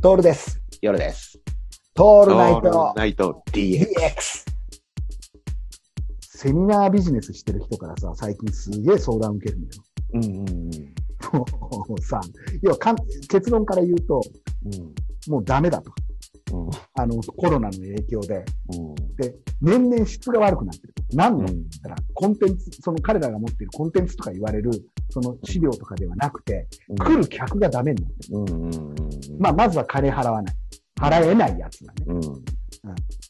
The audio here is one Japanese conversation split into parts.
トールです。夜です。トールナイトナイト DX。セミナービジネスしてる人からさ、最近すげえ相談受けるんだよ。うんうんうん。も うさ、要はかん結論から言うと、もうダメだと。うんあの、コロナの影響で。うんで、年々質が悪くなってる。何の、う言ったら、コンテンツ、その彼らが持っているコンテンツとか言われる、その資料とかではなくて、来る客がダメになってる。うんうんうん。まあ、まずは金払わない。払えないやつだね。うん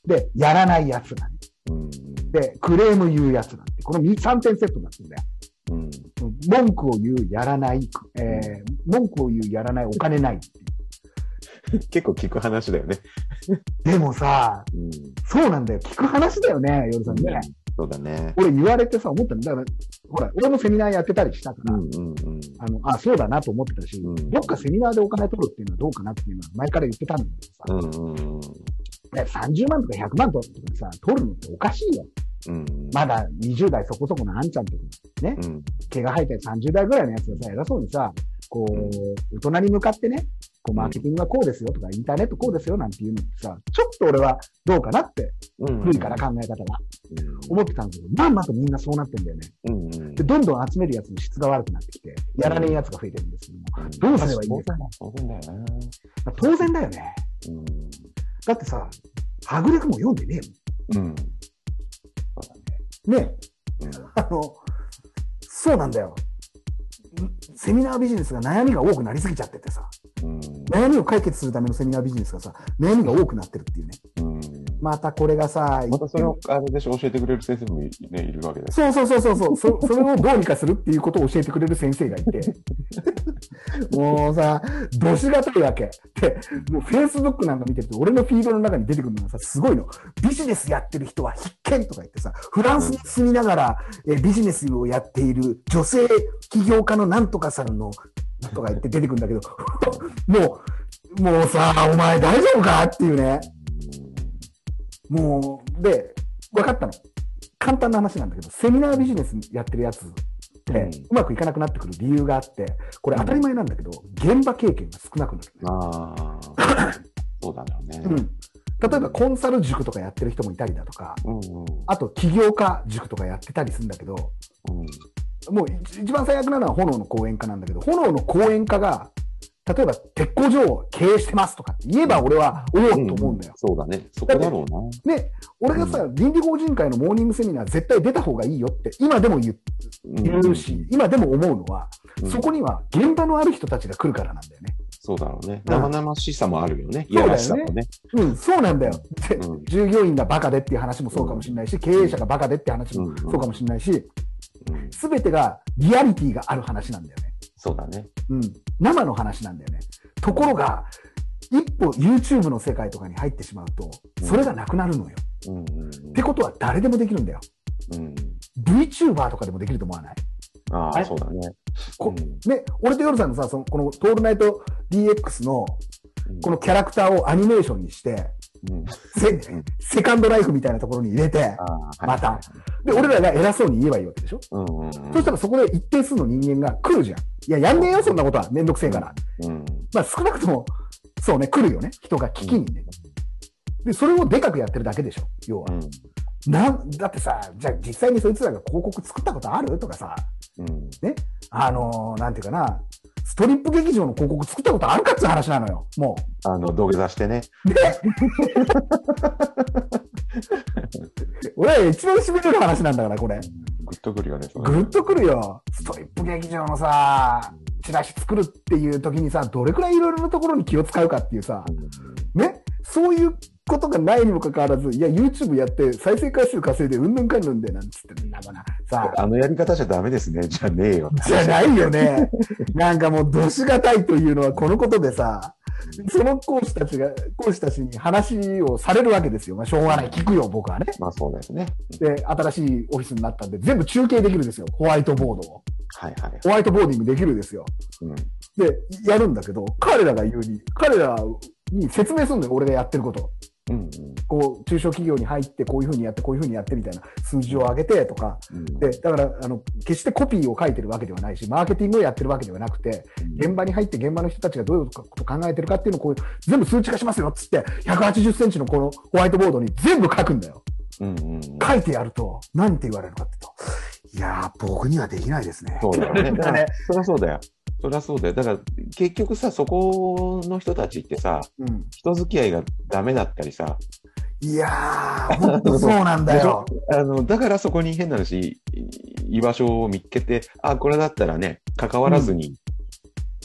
で、やらないやつだね。うんで、クレーム言うやつなんて、この3点セットになってるんだよ。うん文句を言う、やらない、えー、文句を言う、やらない、お金ないっていう。結構聞く話だよね。でもさ、うんそうなんだよ。聞く話だよね、夜さんね。そうだね。俺言われてさ、思ったんだ。だから、ほら、俺もセミナーやってたりしたから、うんうんうん。あの、あ、そうだなと思ってたし、うん。どっかセミナーでお金取るっていうのはどうかなっていうのは前から言ってたんだけどさ、うんうんうん。ね30万とか100万とかさ、取るのっておかしいよ。うんまだ20代そこそこのあんちゃんとか、ね、うん。毛が生えて30代ぐらいのやつがさ、偉そうにさ、こう、大人に向かってね、こう、マーケティングはこうですよとか、インターネットこうですよなんていうのってさ、ちょっと俺はどうかなって、うん古いから考え方が、思ってたんだけど、まんまとみんなそうなってんだよね。うんうんで、どんどん集めるやつの質が悪くなってきて、やらねえやつが増えてるんですけども、どうすればいいんですかね当然だよな。まあ当然だよね。うんだってさ、はぐれくも読んでねうん。そうだね。えもん。ねえうんあの、そうなんだよ。んセミナービジネスが悩みが多くなりすぎちゃっててさ、うん悩みを解決するためのセミナービジネスがさ、悩みが多くなってるっていうね。うんまたこれがさ、またそれを、あれでしょ、教えてくれる先生もい,、ね、いるわけです。そうそうそうそうそうそ、それをどうにかするっていうことを教えてくれる先生がいて、もうさ、どしがたいわけ。で、もう Facebook なんか見てると、俺のフィードの中に出てくるのがさ、すごいの。ビジネスやってる人は必見とか言ってさ、フランスに住みながら、えビジネスをやっている女性起業家のなんとかさんの、とか言って出てくるんだけど、もう、もうさ、お前大丈夫かっていうね。もう、で、分かったの。簡単な話なんだけど、セミナービジネスやってるやつって、うまくいかなくなってくる理由があって、これ当たり前なんだけど、現場経験が少なくなる。ああ、そうだよね。うん。例えばコンサル塾とかやってる人もいたりだとか、うんうんあと起業家塾とかやってたりするんだけど、うんもう一一番最悪なのは炎の講演家なんだけど、炎の講演家が、例えば鉄工所を経営してますとかって言えば俺は、おおと思うんだよ。そうだね。そこだろうな。ね、俺がさ、倫理法人会のモーニングセミナー絶対出た方がいいよって、今でも言言うし、今でも思うのは、うんそこには現場のある人たちが来るからなんだよね。そうだろうね。うん生々しさもあるよね。うだよねやらしさもね。うん、そうなんだよ。従業員がバカでっていう話もそうかもしれないし、経営者がバカでって話もうんそうかもしれないし、うんすべてがリアリティがある話なんだよね。そうだね。うん。生の話なんだよね。ところが、一歩 YouTube の世界とかに入ってしまうと、それがなくなるのよ。うんうんってことは誰でもできるんだよ。うんうん。VTuber とかでもできると思わない？ああ、そうだね。こうんね、俺と夜さんのさ、その、このトールナイト DX の、このキャラクターをアニメーションにして、うんセうんセカンドライフみたいなところに入れて、ああはいまたで、俺らが偉そうに言えばいいわけでしょ、うんうんうんそしたらそこで一定数の人間が来るじゃん。いや、やんねえよ、そんなことは。めんどくせえから。うんまあ少なくとも、そうね、来るよね。人が聞きにね。で、それをでかくやってるだけでしょ、要は。うんなん、だってさ、じゃあ実際にそいつらが広告作ったことある？とかさ、うんね、あのーなんていうかな、ストリップ劇場の広告作ったことあるかって話なのよ、もあの、土下座してね。う。で、俺は一番痺れる話なんだから、これ。グッとくるよね。それぐっとくるよ。ストリップ劇場のさ、チラシ作るっていう時にさ、どれくらいいろいろなところに気を使うかっていうさ、ね、そういうことがないにもかかわらず、いや、YouTube やって再生回数稼いでうんぬんかんぬんでなんつってんだからさ、あのやり方じゃダメですね。じゃねえよ。じゃないよね。なんかもう、どしがたいというのはこのことでさ、その講師たちが、講師たちに話をされるわけですよ。まあ、しょうがない。聞くよ、僕はね。まあそうですね。で、新しいオフィスになったんで、全部中継できるんですよ。ホワイトボードを。はいはい。ホワイトボーディングできるんですよ。うんで、やるんだけど、彼らが言うに、彼らに説明するんだよ、俺がやってること。うんうんこう、中小企業に入って、こういうふうにやって、こういうふうにやってみたいな数字を上げてとか、うんで、だから、あの、決してコピーを書いてるわけではないし、マーケティングをやってるわけではなくて、現場に入って現場の人たちがどういうことを考えてるかっていうのをこう全部数値化しますよっつって、180センチのこのホワイトボードに全部書くんだよ。うんうんうん書いてやると、何て言われるかっていうと、いやー、僕にはできないですね。そうだよね。そりゃそうだよ。そりゃそうだよ。だから、結局さ、そこの人たちってさ、うん。人付き合いがダメだったりさ、いやー、本当そうなんだよ。あの、だからそこに変な話、居場所を見つけて、あ、これだったらね、関わらずに、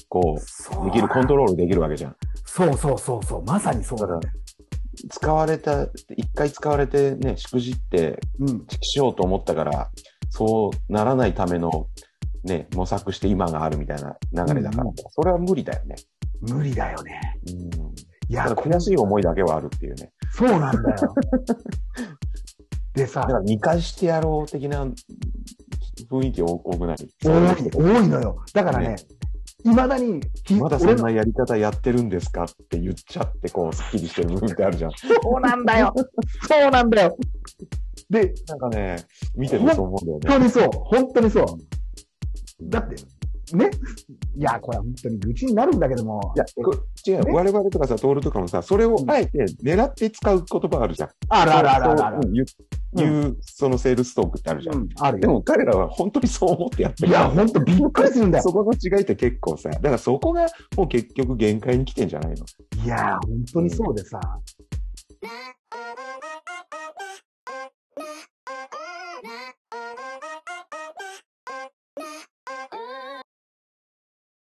こう、そうできる、コントロールできるわけじゃん。そうそうそうそう、まさにそうなんだよ。使われた、一回使われてね、しくじって、うん。しようと思ったから、そうならないための、ね、模索して今があるみたいな流れだから、うんそれは無理だよね。無理だよね。うん。いや悔しい思いだけはあるっていうね。そうなんだよ。でさだか、ら見返してやろう的な雰囲気多くない？多い、多いのよ。だからねね、いまだに、ひまだそんなやり方やってるんですかって言っちゃって、こう、スッキリしてる部分ってあるじゃん。そうなんだよ。そうなんだよ。で、なんかね、見ててそう思うんだよね。本当にそう。本当にそう。だって、ね。いや、これは本当に愚痴になるんだけども。いや、こ違う、ね我々とかさ、トールとかもさ、それをあえて狙って使う言葉あるじゃん。あるあるあるあるあるそう。そのセールストークってあるじゃん。うん、あるよ。でも彼らは本当にそう思ってやってる。いや、本当びっくりするんだよそ。この違いって結構さ、だからそこがもう結局限界に来てんじゃないのいや、本当にそうでさ。